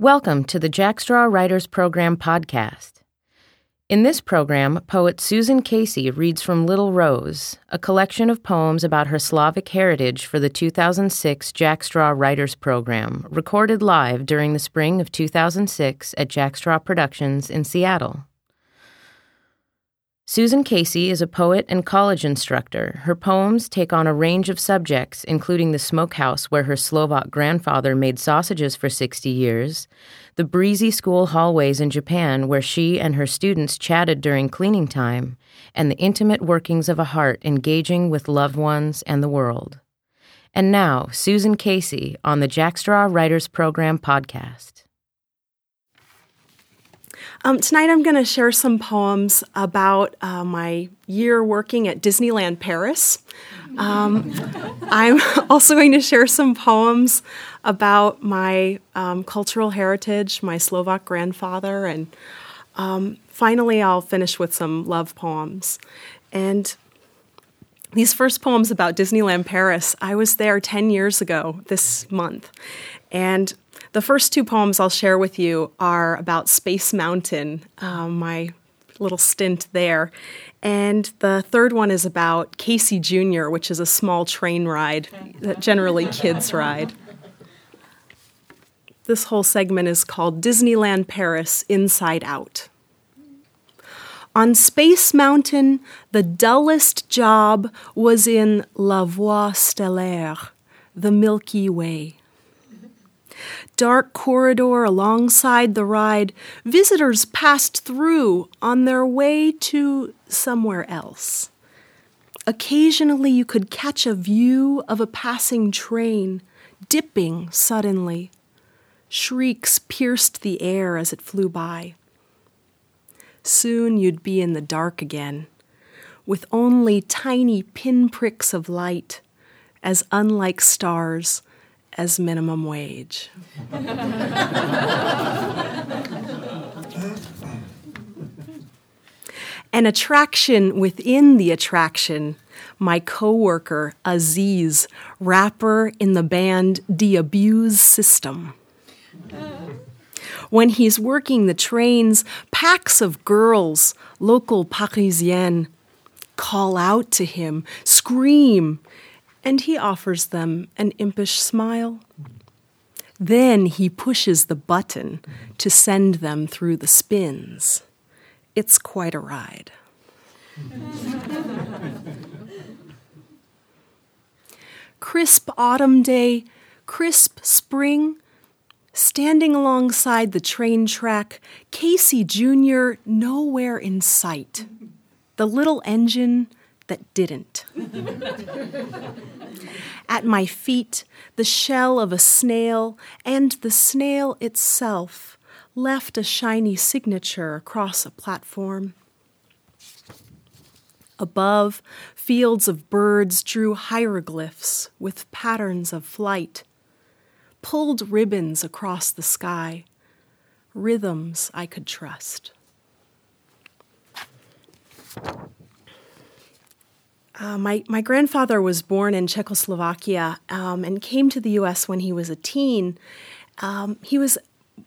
Welcome to the Jackstraw Writers Program podcast. In this program, poet Susan Casey reads from Little Rose, a collection of poems about her Slavic heritage for the 2006 Jackstraw Writers Program, recorded live during the spring of 2006 at Jackstraw Productions in Seattle. Susan Casey is a poet and college instructor. Her poems take on a range of subjects, including the smokehouse where her Slovak grandfather made sausages for 60 years, the breezy school hallways in Japan where she and her students chatted during cleaning time, and the intimate workings of a heart engaging with loved ones and the world. And now, Susan Casey on the Jackstraw Writers Program podcast. Um, tonight I'm going to share some poems about uh, my year working at Disneyland Paris. Um, I'm also going to share some poems about my um, cultural heritage, my Slovak grandfather, and um, finally I'll finish with some love poems. And these first poems about Disneyland Paris, I was there 10 years ago this month. And the first two poems I'll share with you are about Space Mountain, um, my little stint there. And the third one is about Casey Jr., which is a small train ride that generally kids ride. This whole segment is called Disneyland Paris Inside Out. On Space Mountain, the dullest job was in La Voie Stellaire, the Milky Way dark corridor alongside the ride, visitors passed through on their way to somewhere else. Occasionally, you could catch a view of a passing train dipping suddenly. Shrieks pierced the air as it flew by. Soon you'd be in the dark again, with only tiny pinpricks of light, as unlike stars as minimum wage. An attraction within the attraction, my coworker Aziz, rapper in the band The Abuse System. When he's working the trains, packs of girls, local Parisiennes, call out to him, scream, and he offers them an impish smile. Then he pushes the button to send them through the spins. It's quite a ride. crisp autumn day, crisp spring, standing alongside the train track, Casey Jr. nowhere in sight. The little engine that didn't. At my feet, the shell of a snail and the snail itself left a shiny signature across a platform. Above, fields of birds drew hieroglyphs with patterns of flight, pulled ribbons across the sky, rhythms I could trust. Uh, my, my grandfather was born in Czechoslovakia um, and came to the US when he was a teen. Um, he was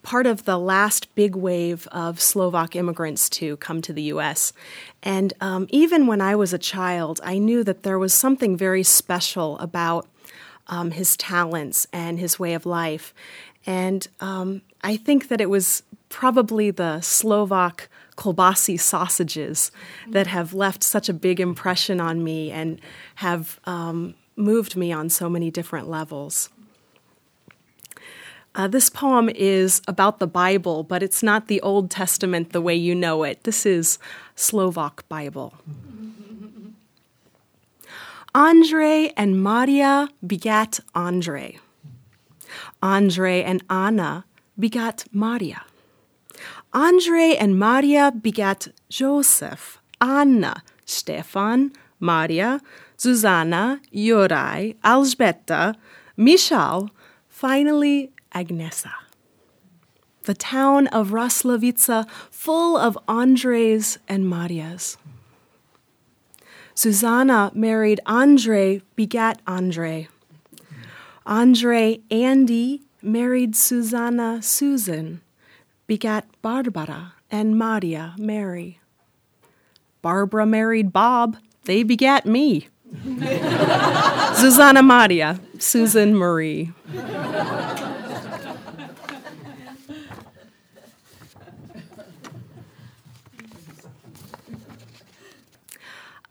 part of the last big wave of Slovak immigrants to come to the US. And um, even when I was a child, I knew that there was something very special about um, his talents and his way of life. And um, I think that it was probably the Slovak kielbasi sausages that have left such a big impression on me and have um, moved me on so many different levels. Uh, this poem is about the Bible, but it's not the Old Testament the way you know it. This is Slovak Bible. Andre and Maria begat Andre. Andre and Anna begat Maria. Andre and Maria begat Joseph, Anna, Stefan, Maria, Susanna, Juraj, Alžbeta, Michal, finally Agnesa. The town of Raslavica full of Andres and Marias. Susanna married Andre, begat Andre. Andre, Andy, married Susanna Susan, begat Barbara and Maria Mary. Barbara married Bob, they begat me. Susanna Maria, Susan Marie.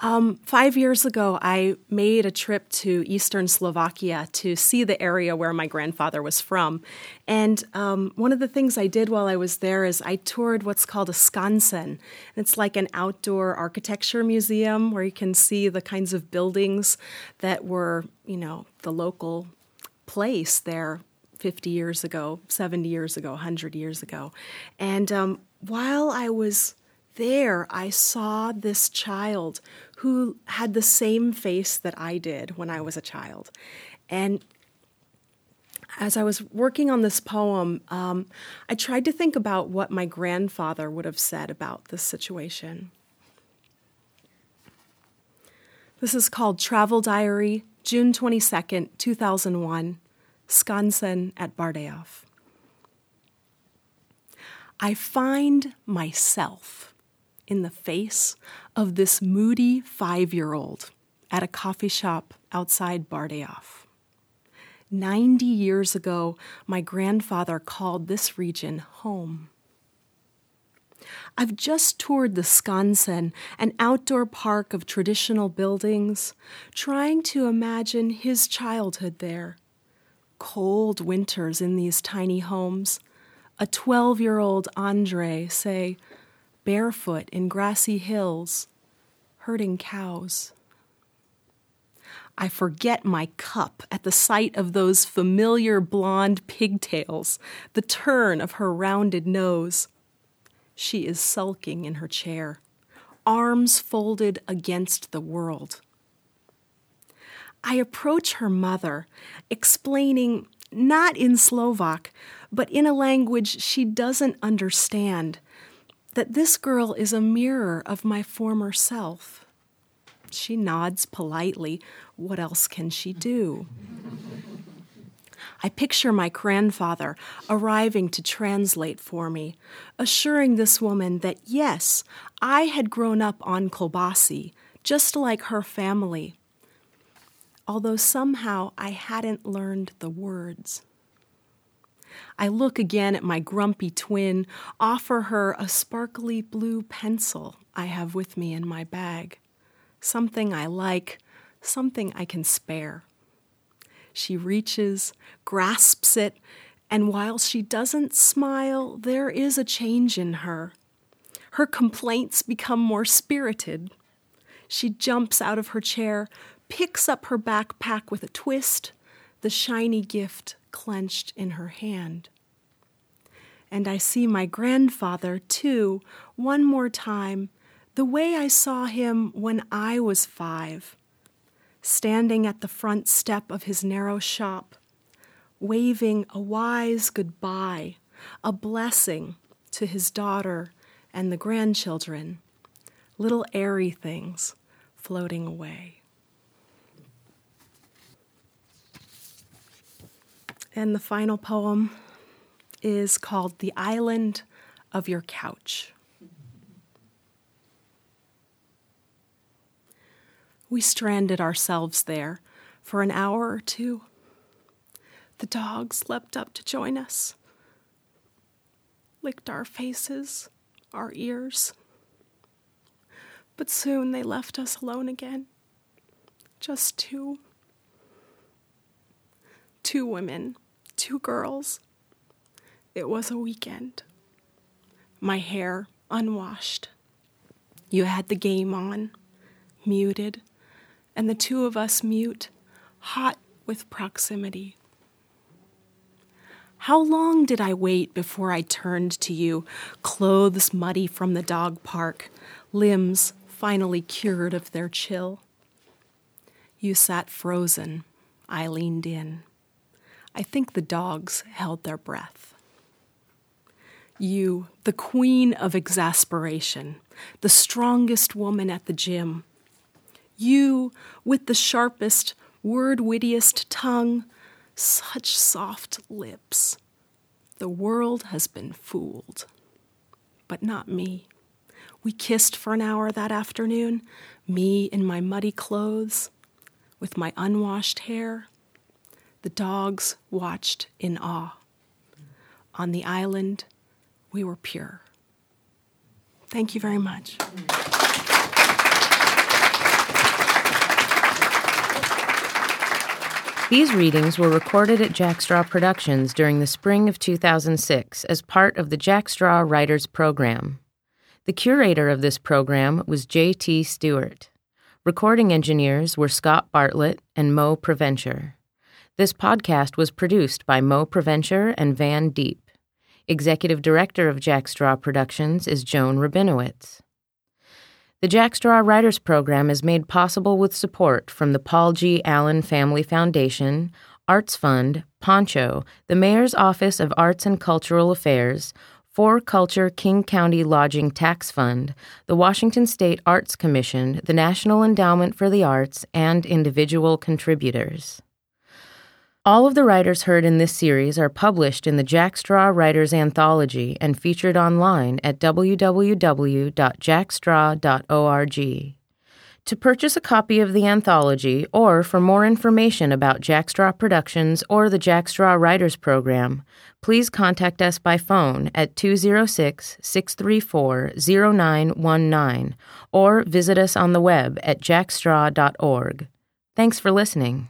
Um, five years ago, I made a trip to eastern Slovakia to see the area where my grandfather was from. And um, one of the things I did while I was there is I toured what's called a skansen. It's like an outdoor architecture museum where you can see the kinds of buildings that were, you know, the local place there 50 years ago, 70 years ago, 100 years ago. And um, while I was there, I saw this child who had the same face that I did when I was a child. And as I was working on this poem, um, I tried to think about what my grandfather would have said about this situation. This is called Travel Diary, June 22nd, 2001, Skansen at Bardejov. I find myself in the face of this moody five year old at a coffee shop outside Bardejov. 90 years ago, my grandfather called this region home. I've just toured the Skansen, an outdoor park of traditional buildings, trying to imagine his childhood there. Cold winters in these tiny homes. A 12 year old Andre, say, barefoot in grassy hills, herding cows. I forget my cup at the sight of those familiar blonde pigtails, the turn of her rounded nose. She is sulking in her chair, arms folded against the world. I approach her mother, explaining, not in Slovak, but in a language she doesn't understand, that this girl is a mirror of my former self. She nods politely. What else can she do? I picture my grandfather arriving to translate for me, assuring this woman that yes, I had grown up on Kolbasi, just like her family, although somehow I hadn't learned the words. I look again at my grumpy twin, offer her a sparkly blue pencil I have with me in my bag. Something I like, something I can spare. She reaches, grasps it, and while she doesn't smile, there is a change in her. Her complaints become more spirited. She jumps out of her chair, picks up her backpack with a twist, the shiny gift clenched in her hand. And I see my grandfather, too, one more time, the way I saw him when I was five, standing at the front step of his narrow shop, waving a wise goodbye, a blessing to his daughter and the grandchildren, little airy things floating away. And the final poem is called The Island of Your Couch. We stranded ourselves there for an hour or two. The dogs leapt up to join us, licked our faces, our ears. But soon they left us alone again. Just two. Two women two girls. It was a weekend. My hair unwashed. You had the game on, muted, and the two of us mute, hot with proximity. How long did I wait before I turned to you, clothes muddy from the dog park, limbs finally cured of their chill? You sat frozen. I leaned in. I think the dogs held their breath. You, the queen of exasperation, the strongest woman at the gym. You, with the sharpest, word wittiest tongue, Such soft lips. The world has been fooled. But not me. We kissed for an hour that afternoon, me in my muddy clothes, with my unwashed hair. The dogs watched in awe. On the island, we were pure. Thank you very much. These readings were recorded at Jack Straw Productions during the spring of 2006 as part of the Jack Straw Writers Program. The curator of this program was J.T. Stewart. Recording engineers were Scott Bartlett and Mo Provencher. This podcast was produced by Mo Provencher and Van Deep. Executive director of Jack Straw Productions is Joan Rabinowitz. The Jack Straw Writers Program is made possible with support from the Paul G. Allen Family Foundation, Arts Fund, Poncho, the Mayor's Office of Arts and Cultural Affairs, 4Culture King County Lodging Tax Fund, the Washington State Arts Commission, the National Endowment for the Arts, and individual contributors. All of the writers heard in this series are published in the Jack Straw Writers Anthology and featured online at www.jackstraw.org. To purchase a copy of the anthology or for more information about Jack Straw Productions or the Jack Straw Writers Program, please contact us by phone at 206 634 0919 or visit us on the web at jackstraw.org. Thanks for listening.